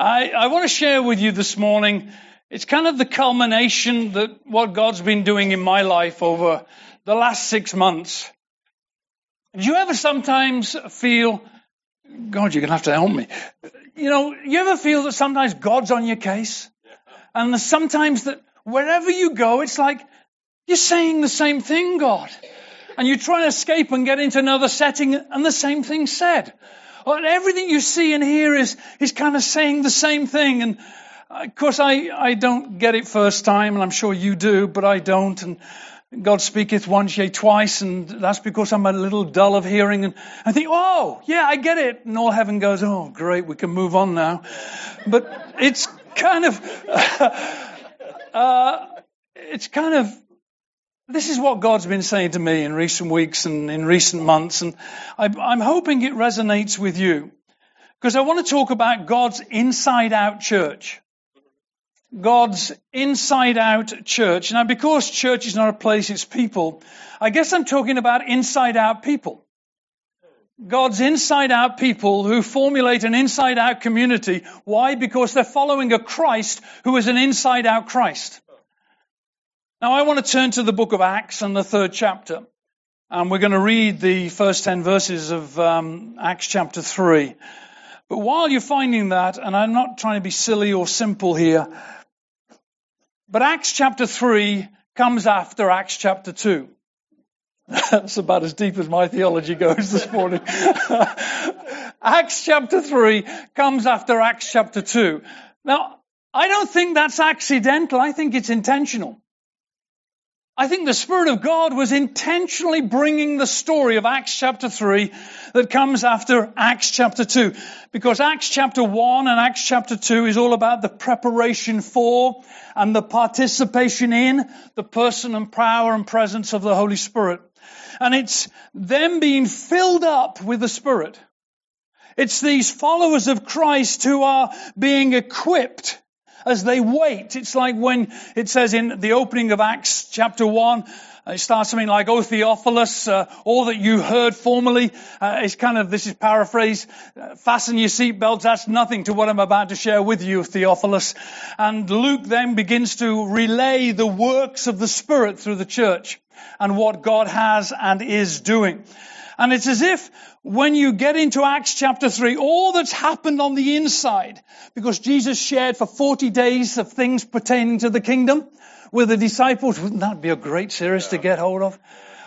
I, I want to share with you this morning. It's kind of the culmination that what God's been doing in my life over the last six months. Do you ever sometimes feel, God, you're going to have to help me. You know, you ever feel that sometimes God's on your case? And sometimes that wherever you go, it's like you're saying the same thing, God. And you try and escape and get into another setting and the same thing said. And everything you see and hear is, is kind of saying the same thing. And uh, of course, I, I don't get it first time, and I'm sure you do, but I don't. And God speaketh once, yea, twice, and that's because I'm a little dull of hearing. And I think, oh, yeah, I get it. And all heaven goes, oh, great, we can move on now. But it's kind of, uh, it's kind of this is what God's been saying to me in recent weeks and in recent months, and I'm hoping it resonates with you. Because I want to talk about God's inside out church. God's inside out church. Now, because church is not a place, it's people, I guess I'm talking about inside out people. God's inside out people who formulate an inside out community. Why? Because they're following a Christ who is an inside out Christ. Now, I want to turn to the book of Acts and the third chapter. And we're going to read the first 10 verses of um, Acts chapter 3. But while you're finding that, and I'm not trying to be silly or simple here, but Acts chapter 3 comes after Acts chapter 2. That's about as deep as my theology goes this morning. Acts chapter 3 comes after Acts chapter 2. Now, I don't think that's accidental. I think it's intentional. I think the Spirit of God was intentionally bringing the story of Acts chapter 3 that comes after Acts chapter 2. Because Acts chapter 1 and Acts chapter 2 is all about the preparation for and the participation in the person and power and presence of the Holy Spirit. And it's them being filled up with the Spirit. It's these followers of Christ who are being equipped as they wait. It's like when it says in the opening of Acts chapter 1, uh, it starts something like, "Oh Theophilus, uh, all that you heard formerly uh, is kind of this is paraphrase. Uh, fasten your seatbelts. That's nothing to what I'm about to share with you, Theophilus." And Luke then begins to relay the works of the Spirit through the church and what God has and is doing. And it's as if when you get into Acts chapter 3, all that's happened on the inside, because Jesus shared for 40 days of things pertaining to the kingdom with the disciples, wouldn't that be a great series to get hold of?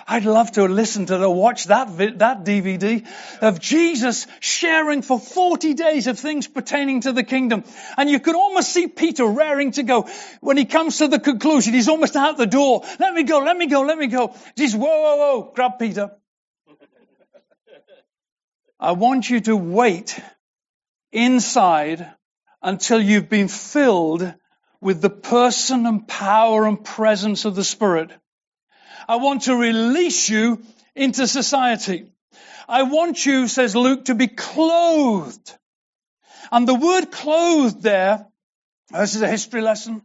I'd love to listen to the, watch that, that DVD of Jesus sharing for 40 days of things pertaining to the kingdom. And you could almost see Peter raring to go. When he comes to the conclusion, he's almost out the door. Let me go, let me go, let me go. Jesus, whoa, whoa, whoa, grab Peter. I want you to wait inside until you've been filled with the person and power and presence of the Spirit. I want to release you into society. I want you, says Luke, to be clothed. And the word clothed there, oh, this is a history lesson.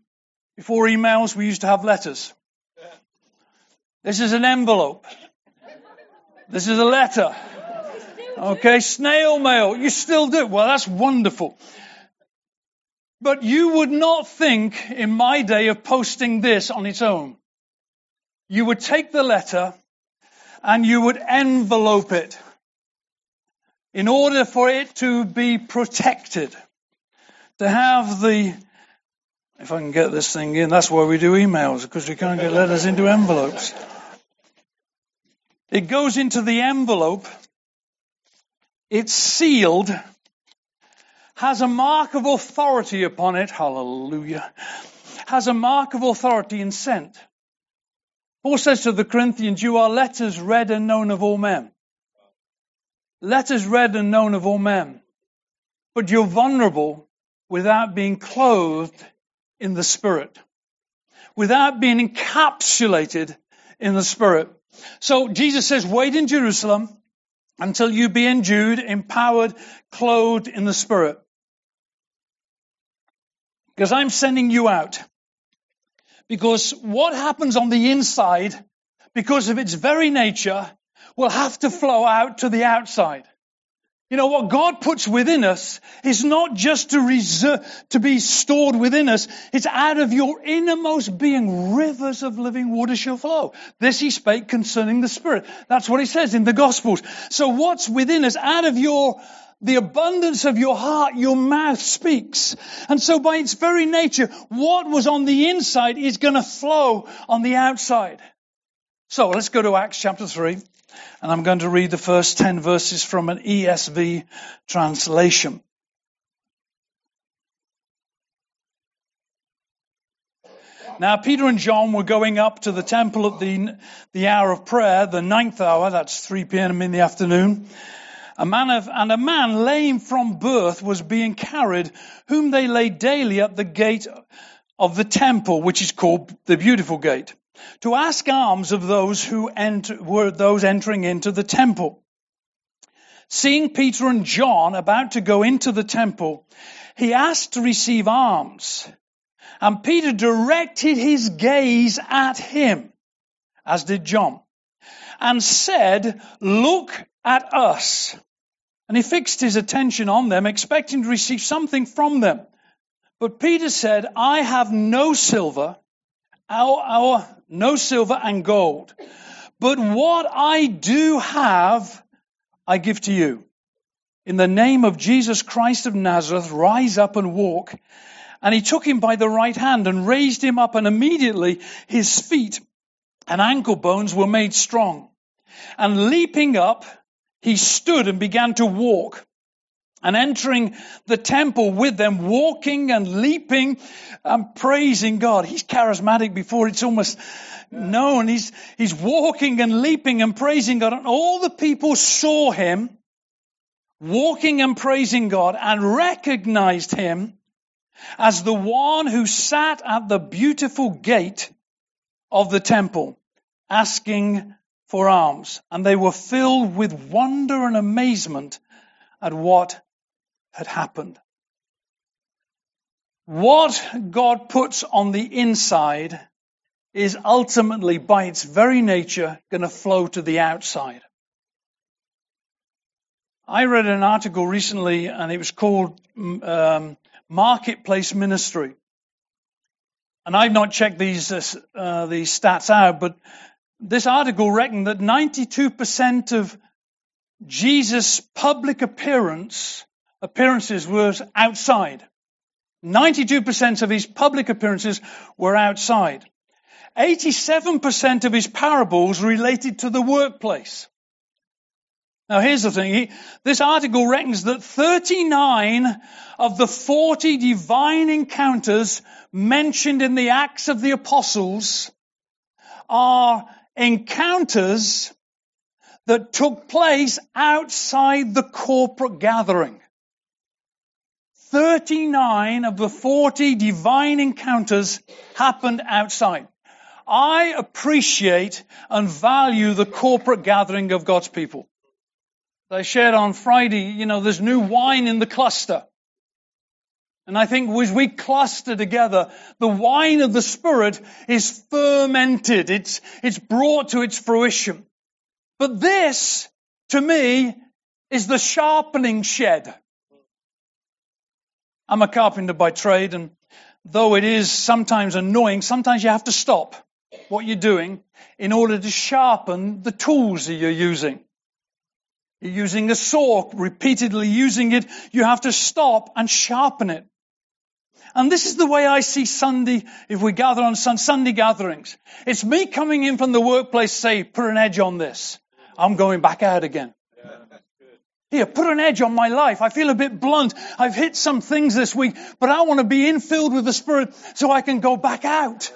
Before emails, we used to have letters. This is an envelope. This is a letter. Okay, snail mail. You still do. Well, that's wonderful. But you would not think in my day of posting this on its own. You would take the letter and you would envelope it in order for it to be protected. To have the, if I can get this thing in, that's why we do emails, because we can't get letters into envelopes. It goes into the envelope it's sealed, has a mark of authority upon it, hallelujah, has a mark of authority and sent. Paul says to the Corinthians, you are letters read and known of all men. Letters read and known of all men. But you're vulnerable without being clothed in the Spirit. Without being encapsulated in the Spirit. So Jesus says, wait in Jerusalem until you be endued, empowered, clothed in the Spirit. Because I'm sending you out. Because what happens on the inside, because of its very nature, will have to flow out to the outside. You know, what God puts within us is not just to reserve, to be stored within us. It's out of your innermost being rivers of living water shall flow. This he spake concerning the Spirit. That's what he says in the Gospels. So what's within us, out of your, the abundance of your heart, your mouth speaks. And so by its very nature, what was on the inside is going to flow on the outside. So let's go to Acts chapter 3. And I'm going to read the first 10 verses from an ESV translation. Now, Peter and John were going up to the temple at the, the hour of prayer, the ninth hour, that's 3 p.m. in the afternoon. A man of, and a man lame from birth was being carried, whom they laid daily at the gate of the temple, which is called the beautiful gate to ask alms of those who enter, were those entering into the temple. Seeing Peter and John about to go into the temple, he asked to receive alms. And Peter directed his gaze at him, as did John, and said, look at us. And he fixed his attention on them, expecting to receive something from them. But Peter said, I have no silver, our, our no silver and gold. But what I do have, I give to you. In the name of Jesus Christ of Nazareth, rise up and walk. And he took him by the right hand and raised him up, and immediately his feet and ankle bones were made strong. And leaping up, he stood and began to walk and entering the temple with them, walking and leaping and praising God. He's charismatic before it's almost known. He's, he's walking and leaping and praising God. And all the people saw him walking and praising God and recognized him as the one who sat at the beautiful gate of the temple asking for alms. And they were filled with wonder and amazement at what had happened. What God puts on the inside is ultimately, by its very nature, going to flow to the outside. I read an article recently, and it was called um, Marketplace Ministry. And I've not checked these uh, these stats out, but this article reckoned that 92% of Jesus' public appearance appearances was outside. 92% of his public appearances were outside. 87% of his parables related to the workplace. Now here's the thing. This article reckons that 39 of the 40 divine encounters mentioned in the Acts of the Apostles are encounters that took place outside the corporate gathering. 39 of the 40 divine encounters happened outside. I appreciate and value the corporate gathering of God's people. I shared on Friday, you know, there's new wine in the cluster. And I think as we cluster together, the wine of the Spirit is fermented. It's, it's brought to its fruition. But this, to me, is the sharpening shed. I'm a carpenter by trade and though it is sometimes annoying, sometimes you have to stop what you're doing in order to sharpen the tools that you're using. You're using a saw, repeatedly using it, you have to stop and sharpen it. And this is the way I see Sunday, if we gather on Sunday gatherings. It's me coming in from the workplace, say, put an edge on this. I'm going back out again. Here, put an edge on my life. I feel a bit blunt. I've hit some things this week, but I want to be infilled with the Spirit so I can go back out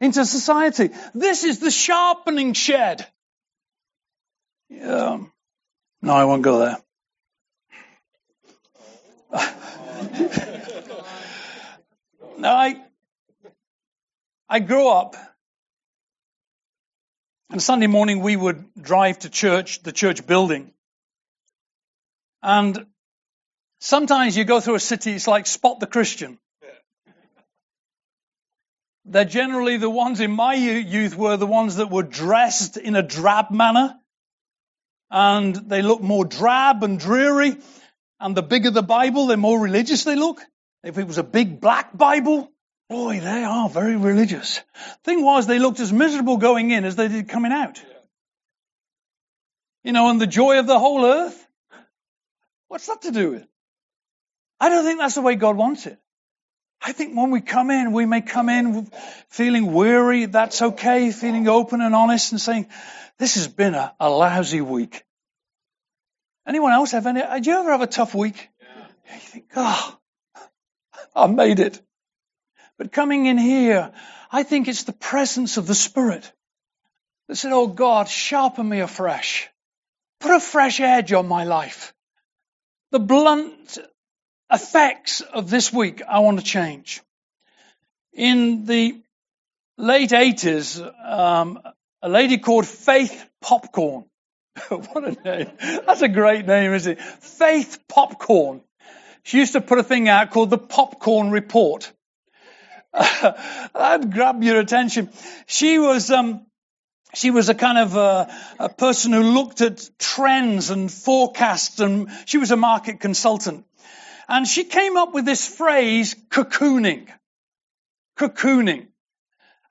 into society. This is the sharpening shed. Yeah. No, I won't go there. now, I, I grew up, and Sunday morning we would drive to church, the church building. And sometimes you go through a city, it's like spot the Christian. They're generally the ones in my youth were the ones that were dressed in a drab manner. and they look more drab and dreary. And the bigger the Bible, the more religious they look. If it was a big black Bible, boy, they are very religious. Thing was, they looked as miserable going in as they did coming out. You know, and the joy of the whole earth. What's that to do with? I don't think that's the way God wants it. I think when we come in, we may come in feeling weary. That's okay. Feeling open and honest and saying, this has been a, a lousy week. Anyone else have any? Did you ever have a tough week? Yeah. You think, oh, I made it. But coming in here, I think it's the presence of the Spirit that said, Oh God, sharpen me afresh. Put a fresh edge on my life. The blunt effects of this week I want to change. In the late 80s, um, a lady called Faith Popcorn. what a name. That's a great name, isn't it? Faith Popcorn. She used to put a thing out called the Popcorn Report. That'd grab your attention. She was, um, she was a kind of a, a, person who looked at trends and forecasts and she was a market consultant. And she came up with this phrase, cocooning. Cocooning.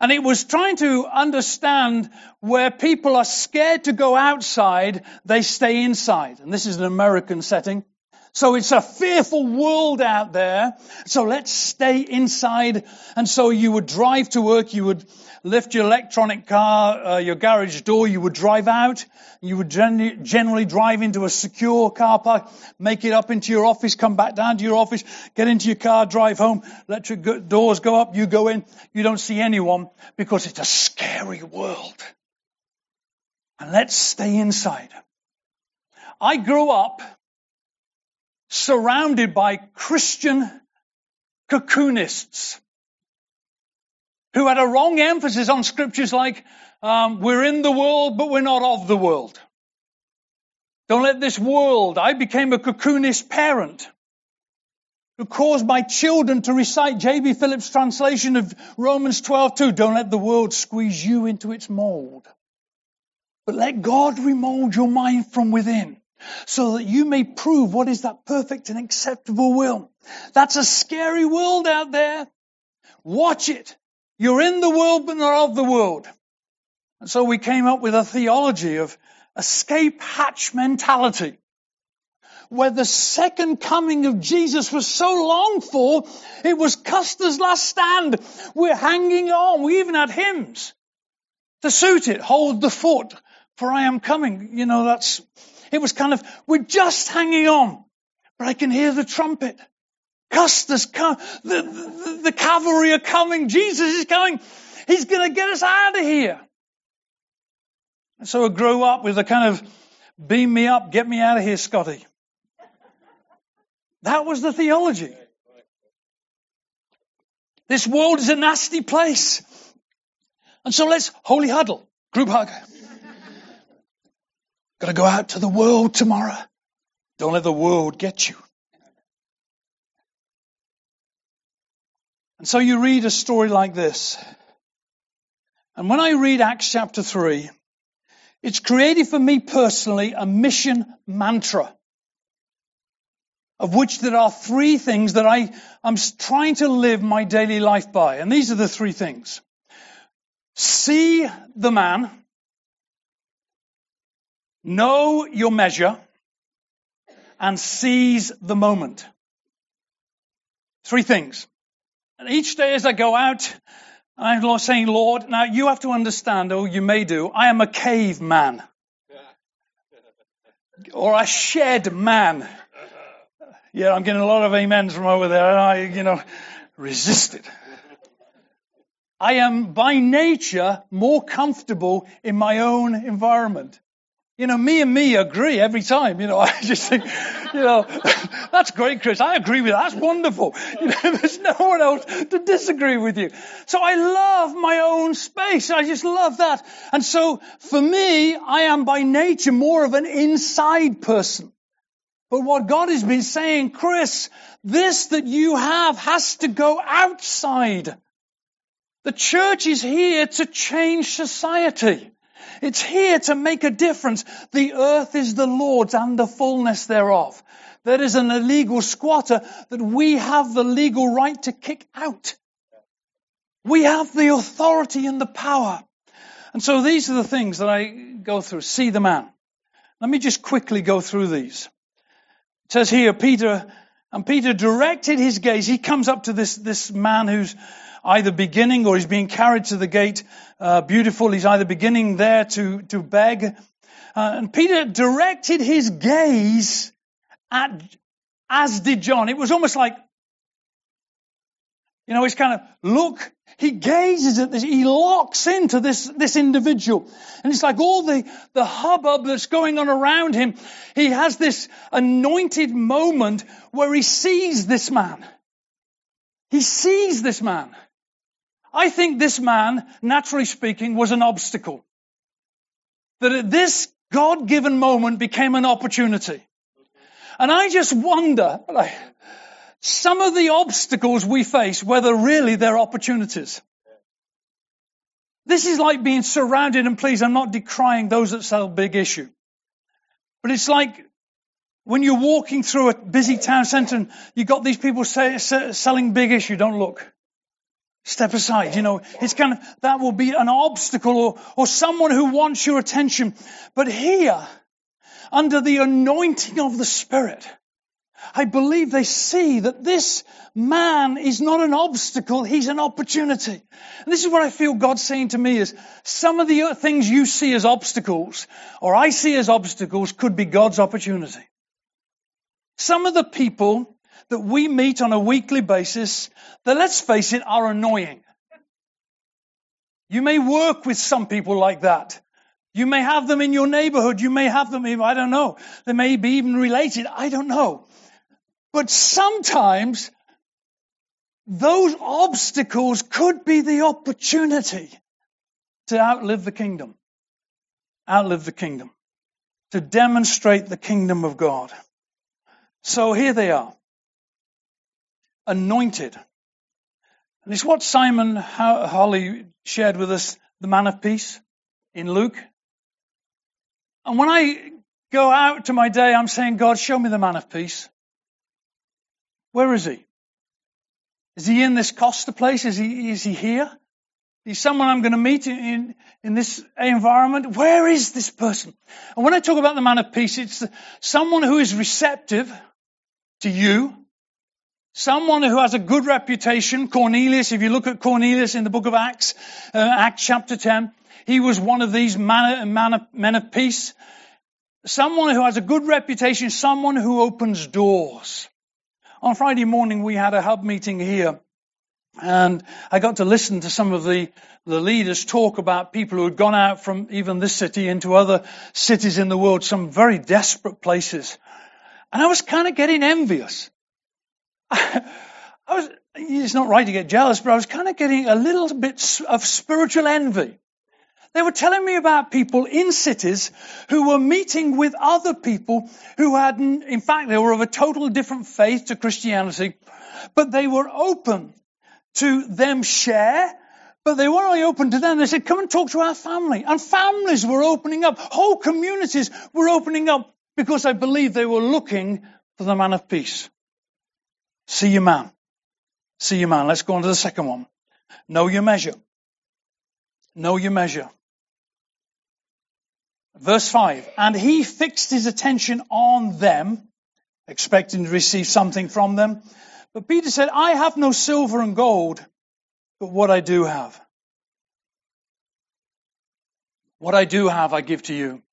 And it was trying to understand where people are scared to go outside, they stay inside. And this is an American setting. So it's a fearful world out there. So let's stay inside. And so you would drive to work, you would lift your electronic car, uh, your garage door, you would drive out, you would generally, generally drive into a secure car park, make it up into your office, come back down to your office, get into your car, drive home, electric doors go up, you go in, you don't see anyone because it's a scary world. And let's stay inside. I grew up surrounded by Christian cocoonists who had a wrong emphasis on scriptures like, um, we're in the world, but we're not of the world. Don't let this world. I became a cocoonist parent who caused my children to recite J.B. Phillips' translation of Romans 12:2. Don't let the world squeeze you into its mold, but let God remold your mind from within so that you may prove what is that perfect and acceptable will. That's a scary world out there. Watch it. You're in the world, but not of the world. And so we came up with a theology of escape hatch mentality, where the second coming of Jesus was so longed for, it was Custer's last stand. We're hanging on. We even had hymns to suit it. Hold the fort, for I am coming. You know, that's, it was kind of, we're just hanging on, but I can hear the trumpet. Custer's come. The, the, the cavalry are coming. Jesus is coming. He's going to get us out of here. And so I grew up with a kind of beam me up, get me out of here, Scotty. That was the theology. This world is a nasty place. And so let's holy huddle, group hug. Got to go out to the world tomorrow. Don't let the world get you. And so you read a story like this. And when I read Acts chapter 3, it's created for me personally a mission mantra of which there are three things that I, am trying to live my daily life by. And these are the three things. See the man. Know your measure and seize the moment. Three things. And each day as I go out, I'm saying, Lord, now you have to understand, or you may do, I am a cave man. or a shed man. Yeah, I'm getting a lot of amens from over there, and I, you know, resist it. I am by nature more comfortable in my own environment. You know, me and me agree every time. You know, I just think, you know, that's great, Chris. I agree with that. That's wonderful. You know, there's no one else to disagree with you. So I love my own space. I just love that. And so for me, I am by nature more of an inside person. But what God has been saying, Chris, this that you have has to go outside. The church is here to change society. It's here to make a difference. The earth is the Lord's and the fullness thereof. There is an illegal squatter that we have the legal right to kick out. We have the authority and the power. And so these are the things that I go through. See the man. Let me just quickly go through these. It says here, Peter, and Peter directed his gaze. He comes up to this, this man who's either beginning or he's being carried to the gate. Uh, beautiful. He's either beginning there to, to beg. Uh, and Peter directed his gaze at, as did John. It was almost like, you know, he's kind of, look, he gazes at this, he locks into this, this individual. And it's like all the, the hubbub that's going on around him. He has this anointed moment where he sees this man. He sees this man. I think this man, naturally speaking, was an obstacle. That at this God-given moment became an opportunity. And I just wonder, like, some of the obstacles we face, whether really they're opportunities. This is like being surrounded, and please, I'm not decrying those that sell big issue. But it's like when you're walking through a busy town centre and you've got these people say, selling big issue, don't look. Step aside. You know, it's kind of, that will be an obstacle or, or someone who wants your attention. But here, under the anointing of the Spirit, I believe they see that this man is not an obstacle, he's an opportunity. And this is what I feel God's saying to me is some of the things you see as obstacles, or I see as obstacles, could be God's opportunity. Some of the people that we meet on a weekly basis that let's face it are annoying. You may work with some people like that. You may have them in your neighborhood. You may have them, I don't know. They may be even related. I don't know. But sometimes those obstacles could be the opportunity to outlive the kingdom. Outlive the kingdom. To demonstrate the kingdom of God. So here they are. Anointed. And it's what Simon Holly shared with us, the man of peace in Luke. And when I go out to my day, I'm saying, God, show me the man of peace. Where is he? Is he in this Costa place? Is he, is he here? He's someone I'm going to meet in, in this environment. Where is this person? And when I talk about the man of peace, it's someone who is receptive to you, someone who has a good reputation. Cornelius, if you look at Cornelius in the book of Acts, uh, Acts chapter 10, he was one of these man, man men of peace. Someone who has a good reputation, someone who opens doors. On Friday morning, we had a hub meeting here, and I got to listen to some of the, the leaders talk about people who had gone out from even this city into other cities in the world, some very desperate places. And I was kind of getting envious. I was, it's not right to get jealous, but I was kind of getting a little bit of spiritual envy. They were telling me about people in cities who were meeting with other people who had, in fact, they were of a total different faith to Christianity, but they were open to them share, but they weren't only open to them. They said, come and talk to our family. And families were opening up. Whole communities were opening up because I believe they were looking for the man of peace. See your man. See your man. Let's go on to the second one. Know your measure. Know your measure. Verse 5. And he fixed his attention on them, expecting to receive something from them. But Peter said, I have no silver and gold, but what I do have. What I do have, I give to you.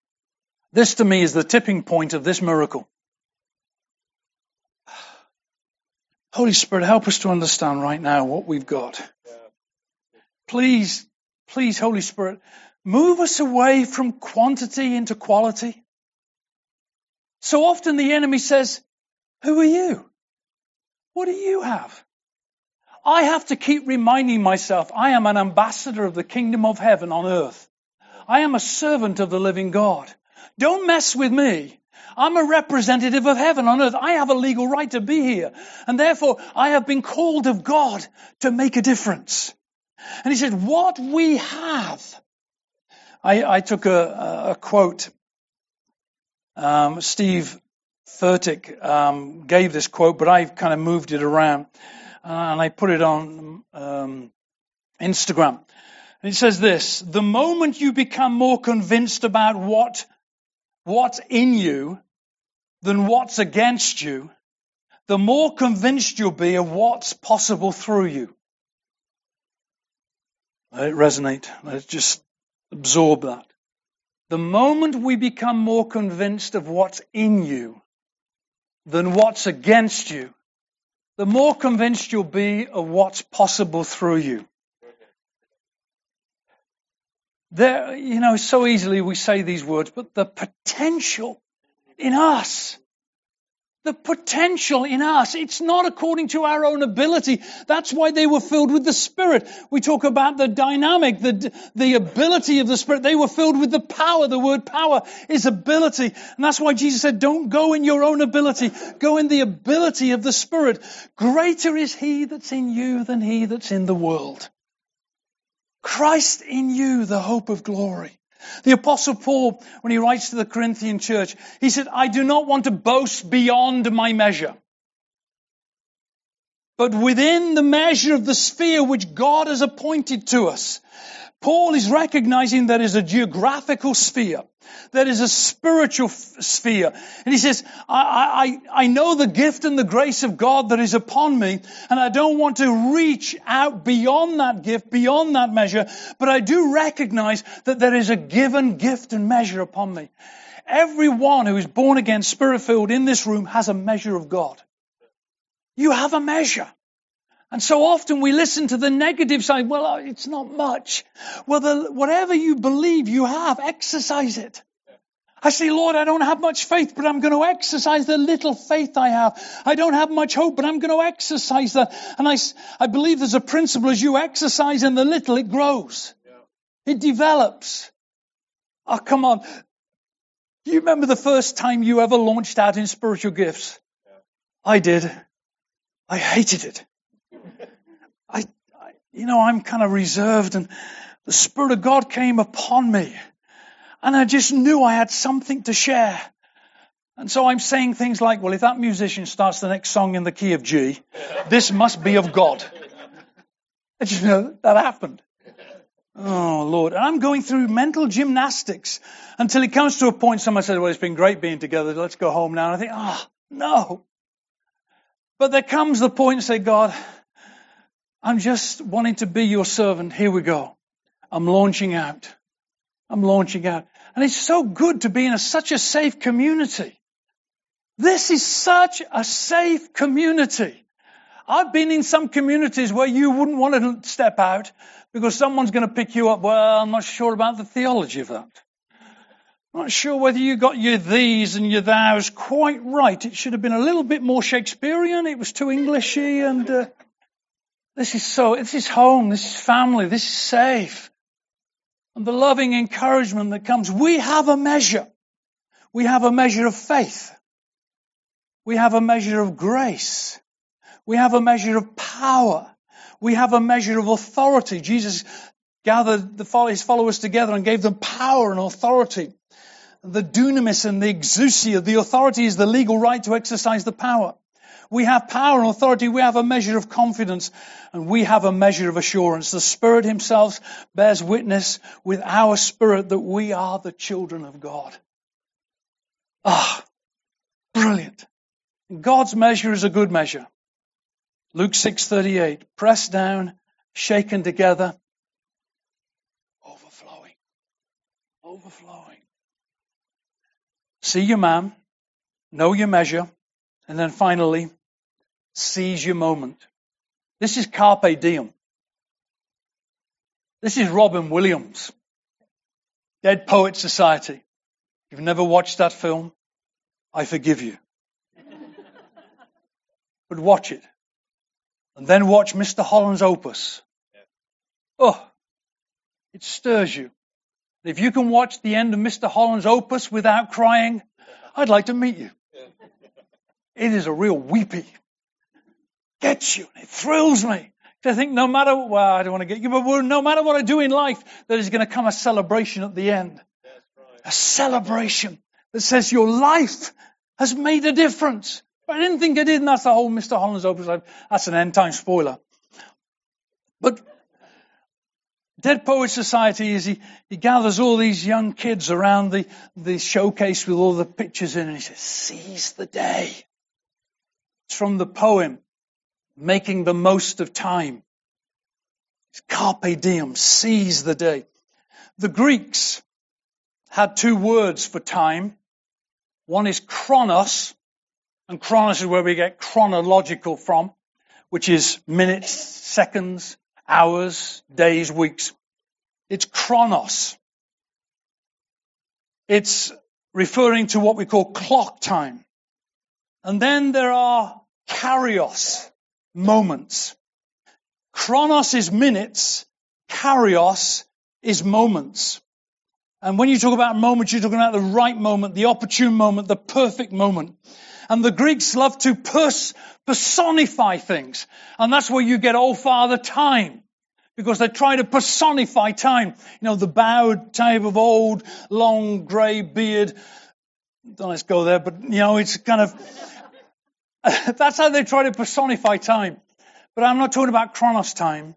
This to me is the tipping point of this miracle. Holy Spirit, help us to understand right now what we've got. Please, please, Holy Spirit, move us away from quantity into quality. So often the enemy says, who are you? What do you have? I have to keep reminding myself I am an ambassador of the kingdom of heaven on earth. I am a servant of the living God. Don't mess with me. I'm a representative of heaven on earth. I have a legal right to be here. And therefore, I have been called of God to make a difference. And he said, what we have I, I took a, a quote. Um, Steve Furtick um, gave this quote, but I've kind of moved it around uh, and I put it on um, Instagram. And it says this: the moment you become more convinced about what what's in you than what's against you, the more convinced you'll be of what's possible through you. Let it resonate. Let it just absorb that. The moment we become more convinced of what's in you than what's against you, the more convinced you'll be of what's possible through you. There, you know, so easily we say these words, but the potential in us the potential in us. It's not according to our own ability. That's why they were filled with the Spirit. We talk about the dynamic, the, the ability of the Spirit. They were filled with the power. The word power is ability. And that's why Jesus said, don't go in your own ability. Go in the ability of the Spirit. Greater is He that's in you than He that's in the world. Christ in you, the hope of glory. The apostle Paul, when he writes to the Corinthian church, he said, I do not want to boast beyond my measure, but within the measure of the sphere which God has appointed to us. Paul is recognizing there is a geographical sphere. There is a spiritual sphere. And he says, I, I, I know the gift and the grace of God that is upon me, and I don't want to reach out beyond that gift, beyond that measure, but I do recognize that there is a given gift and measure upon me. Everyone who is born again, spirit filled in this room has a measure of God. You have a measure. And so often we listen to the negative side. Well, uh, it's not much. Well, the, whatever you believe you have, exercise it. I say, Lord, I don't have much faith, but I'm going to exercise the little faith I have. I don't have much hope, but I'm going to exercise that. And I, I believe there's a principle as you exercise in the little, it grows. Yeah. It develops. Oh, come on. Do you remember the first time you ever launched out in spiritual gifts? Yeah. I did. I hated it. You know, I'm kind of reserved and the Spirit of God came upon me and I just knew I had something to share. And so I'm saying things like, well, if that musician starts the next song in the key of G, this must be of God. I just know that happened. Oh, Lord. And I'm going through mental gymnastics until it comes to a point someone says, well, it's been great being together. Let's go home now. And I think, oh, no. But there comes the point and say, God, I'm just wanting to be your servant. Here we go. I'm launching out. I'm launching out. And it's so good to be in a, such a safe community. This is such a safe community. I've been in some communities where you wouldn't want to step out because someone's going to pick you up. Well, I'm not sure about the theology of that. I'm not sure whether you got your these and your thous quite right. It should have been a little bit more Shakespearean. It was too Englishy and uh, this is so, this is home, this is family, this is safe. And the loving encouragement that comes, we have a measure. We have a measure of faith. We have a measure of grace. We have a measure of power. We have a measure of authority. Jesus gathered the, his followers together and gave them power and authority. The dunamis and the exousia, the authority is the legal right to exercise the power. We have power and authority. We have a measure of confidence and we have a measure of assurance. The Spirit Himself bears witness with our spirit that we are the children of God. Ah, brilliant. God's measure is a good measure. Luke 6:38, pressed down, shaken together, overflowing. Overflowing. See your man, know your measure, and then finally, seize your moment. This is Carpe Diem. This is Robin Williams, Dead Poet Society. If you've never watched that film, I forgive you. but watch it. And then watch Mr. Holland's opus. Oh, it stirs you. If you can watch the end of Mr. Holland's opus without crying, I'd like to meet you. It is a real weepy. Gets you. It thrills me. I think no matter, well, I don't want to get you, but no matter what I do in life, there is going to come a celebration at the end. Right. A celebration that says your life has made a difference. But I didn't think it did, and that's the whole Mr. Holland's Opus. That's an end time spoiler. But Dead Poets Society is he, he gathers all these young kids around the, the showcase with all the pictures in, and he says, Seize the day. It's from the poem, Making the Most of Time. It's carpe diem, seize the day. The Greeks had two words for time. One is chronos, and chronos is where we get chronological from, which is minutes, seconds, hours, days, weeks. It's chronos. It's referring to what we call clock time. And then there are kairos, moments. Chronos is minutes, kairos is moments. And when you talk about moments, you're talking about the right moment, the opportune moment, the perfect moment. And the Greeks love to pers- personify things. And that's where you get, oh Father, time. Because they try to personify time. You know, the bowed type of old, long grey beard. Don't let's go there, but you know, it's kind of, that's how they try to personify time. But I'm not talking about chronos time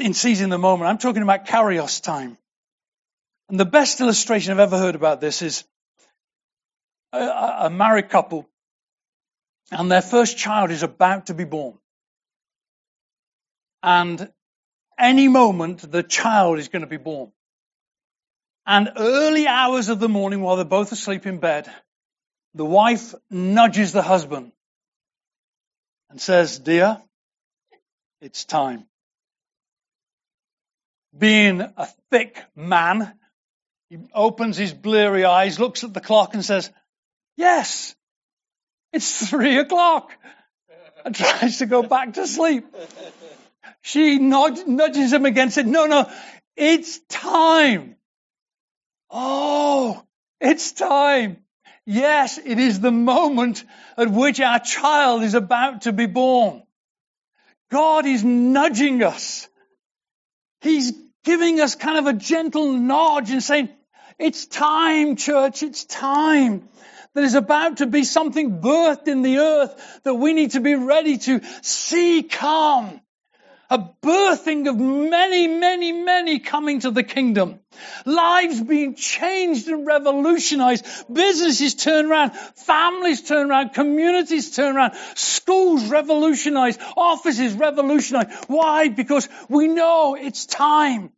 in seizing the moment. I'm talking about kairos time. And the best illustration I've ever heard about this is a, a married couple and their first child is about to be born. And any moment the child is going to be born. And early hours of the morning while they're both asleep in bed, the wife nudges the husband and says, Dear, it's time. Being a thick man, he opens his bleary eyes, looks at the clock and says, Yes, it's three o'clock. And tries to go back to sleep. She nudges him again, said, No, no, it's time. Oh, it's time. Yes, it is the moment at which our child is about to be born. God is nudging us. He's giving us kind of a gentle nudge and saying, it's time, church, it's time. There is about to be something birthed in the earth that we need to be ready to see come a birthing of many, many, many coming to the kingdom. Lives being changed and revolutionized. Businesses turn around. Families turn around. Communities turn around. Schools revolutionized. Offices revolutionized. Why? Because we know it's time.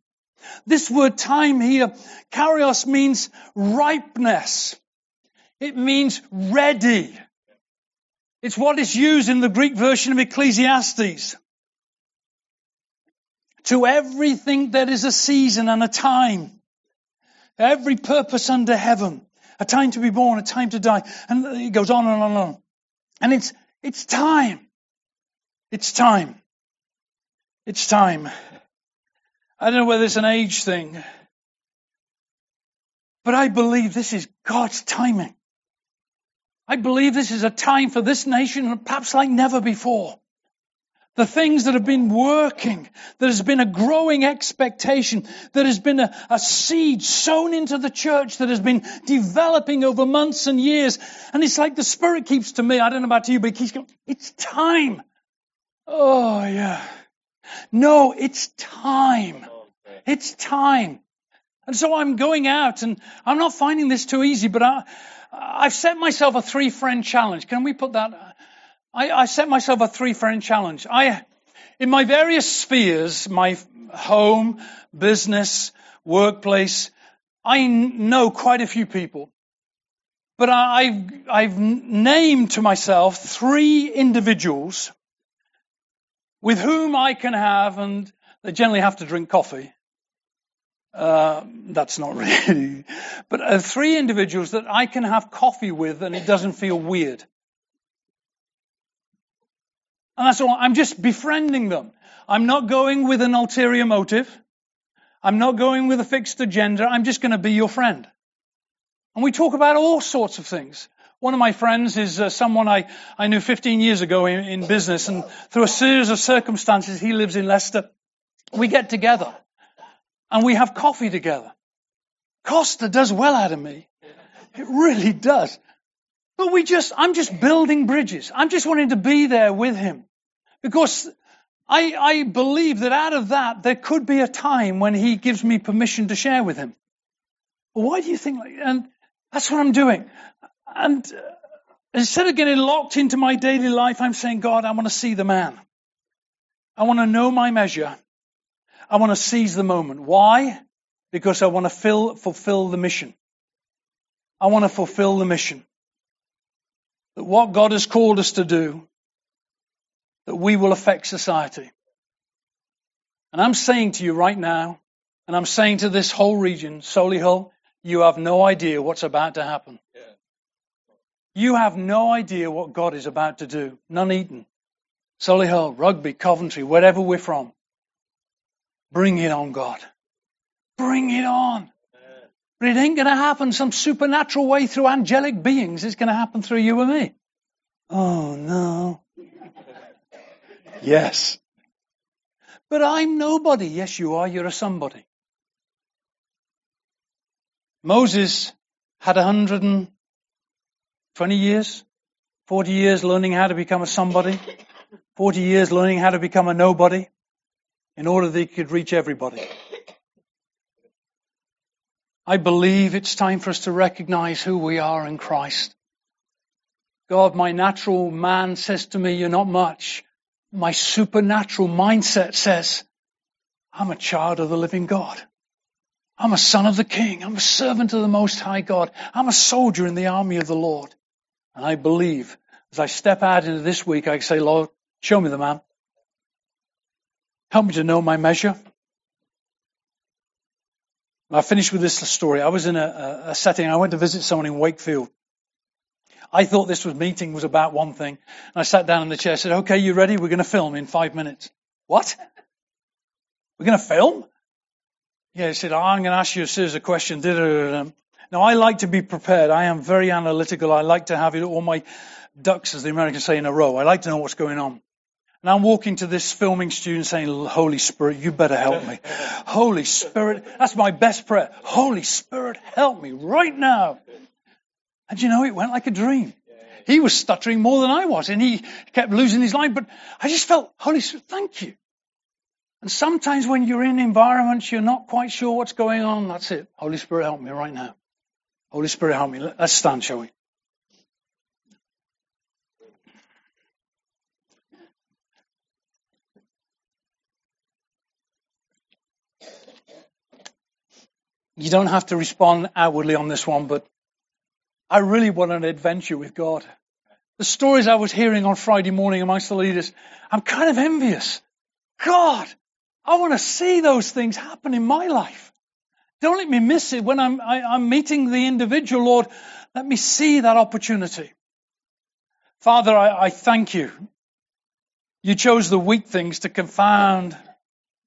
This word time here, kairos means ripeness. It means ready. It's what is used in the Greek version of Ecclesiastes. To everything there is a season and a time. Every purpose under heaven. A time to be born, a time to die. And it goes on and on and on. And it's, it's time. It's time. It's time. I don't know whether it's an age thing, but I believe this is God's timing. I believe this is a time for this nation, perhaps like never before the things that have been working, there has been a growing expectation, there has been a, a, seed sown into the church that has been developing over months and years. And it's like the Spirit keeps to me, I don't know about you, but he keeps going, it's time. Oh yeah. No, it's time. It's time. And so I'm going out and I'm not finding this too easy, but I, I've set myself a three friend challenge. Can we put that I, I set myself a three friend challenge. I, in my various spheres, my home, business, workplace, I know quite a few people. But I've, I've named to myself three individuals with whom I can have, and they generally have to drink coffee. Uh, that's not really, but uh, three individuals that I can have coffee with and it doesn't feel weird. And that's all. I'm just befriending them. I'm not going with an ulterior motive. I'm not going with a fixed agenda. I'm just going to be your friend. And we talk about all sorts of things. One of my friends is uh, someone I, I knew 15 years ago in, in business and through a series of circumstances, he lives in Leicester. We get together and we have coffee together. Costa does well out of me. It really does. But we just, I'm just building bridges. I'm just wanting to be there with him. Because I, I believe that out of that, there could be a time when he gives me permission to share with him. Why do you think like, and that's what I'm doing. And uh, instead of getting locked into my daily life, I'm saying, God, I want to see the man. I want to know my measure. I want to seize the moment. Why? Because I want to fill, fulfill the mission. I want to fulfill the mission. That what God has called us to do, that we will affect society. And I'm saying to you right now, and I'm saying to this whole region, Solihull, you have no idea what's about to happen. You have no idea what God is about to do. None, Nuneaton, Solihull, Rugby, Coventry, wherever we're from. Bring it on, God. Bring it on. But it ain't going to happen some supernatural way through angelic beings. It's going to happen through you and me. Oh, no. yes. But I'm nobody. Yes, you are. You're a somebody. Moses had 120 years, 40 years learning how to become a somebody, 40 years learning how to become a nobody in order that he could reach everybody. I believe it's time for us to recognize who we are in Christ. God, my natural man says to me, you're not much. My supernatural mindset says, I'm a child of the living God. I'm a son of the king. I'm a servant of the most high God. I'm a soldier in the army of the Lord. And I believe as I step out into this week, I say, Lord, show me the man. Help me to know my measure. I finish with this story. I was in a, a, setting. I went to visit someone in Wakefield. I thought this was meeting was about one thing. And I sat down in the chair. Said, "Okay, you ready? We're going to film in five minutes." What? We're going to film? Yeah, he said, oh, I'm going to ask you a series of questions. Now, I like to be prepared. I am very analytical. I like to have it all my ducks, as the Americans say, in a row. I like to know what's going on. And I'm walking to this filming student saying, Holy Spirit, you better help me. Holy Spirit, that's my best prayer. Holy Spirit, help me right now. And you know, it went like a dream. He was stuttering more than I was and he kept losing his line, but I just felt, Holy Spirit, thank you. And sometimes when you're in environments you're not quite sure what's going on, that's it. Holy Spirit, help me right now. Holy Spirit, help me. Let's stand, shall we? You don't have to respond outwardly on this one, but I really want an adventure with God. The stories I was hearing on Friday morning amongst the leaders, I'm kind of envious. God, I want to see those things happen in my life. Don't let me miss it when I'm, I, i am meeting the individual, Lord. Let me see that opportunity. Father, I, I thank you. You chose the weak things to confound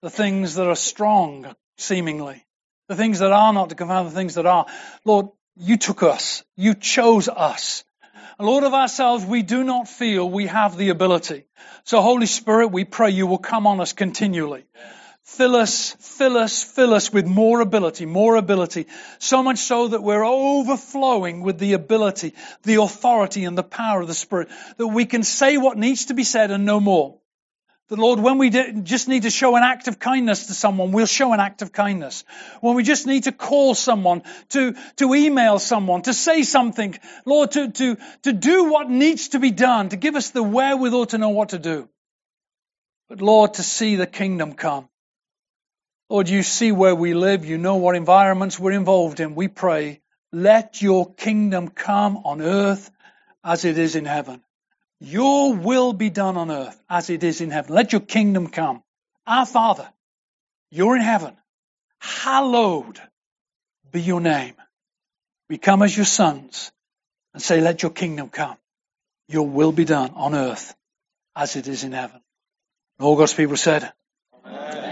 the things that are strong, seemingly. The things that are not to confound the things that are. Lord, you took us. You chose us. Lord of ourselves, we do not feel we have the ability. So Holy Spirit, we pray you will come on us continually. Fill us, fill us, fill us with more ability, more ability. So much so that we're overflowing with the ability, the authority and the power of the Spirit. That we can say what needs to be said and no more. The Lord, when we just need to show an act of kindness to someone, we'll show an act of kindness. When we just need to call someone, to, to email someone, to say something, Lord, to, to, to do what needs to be done, to give us the wherewithal to know what to do. But Lord, to see the kingdom come. Lord, you see where we live. You know what environments we're involved in. We pray, let your kingdom come on earth as it is in heaven. Your will be done on earth as it is in heaven. Let your kingdom come. Our Father, you're in heaven. Hallowed be your name. We come as your sons and say, let your kingdom come. Your will be done on earth as it is in heaven. And all God's people said, Amen.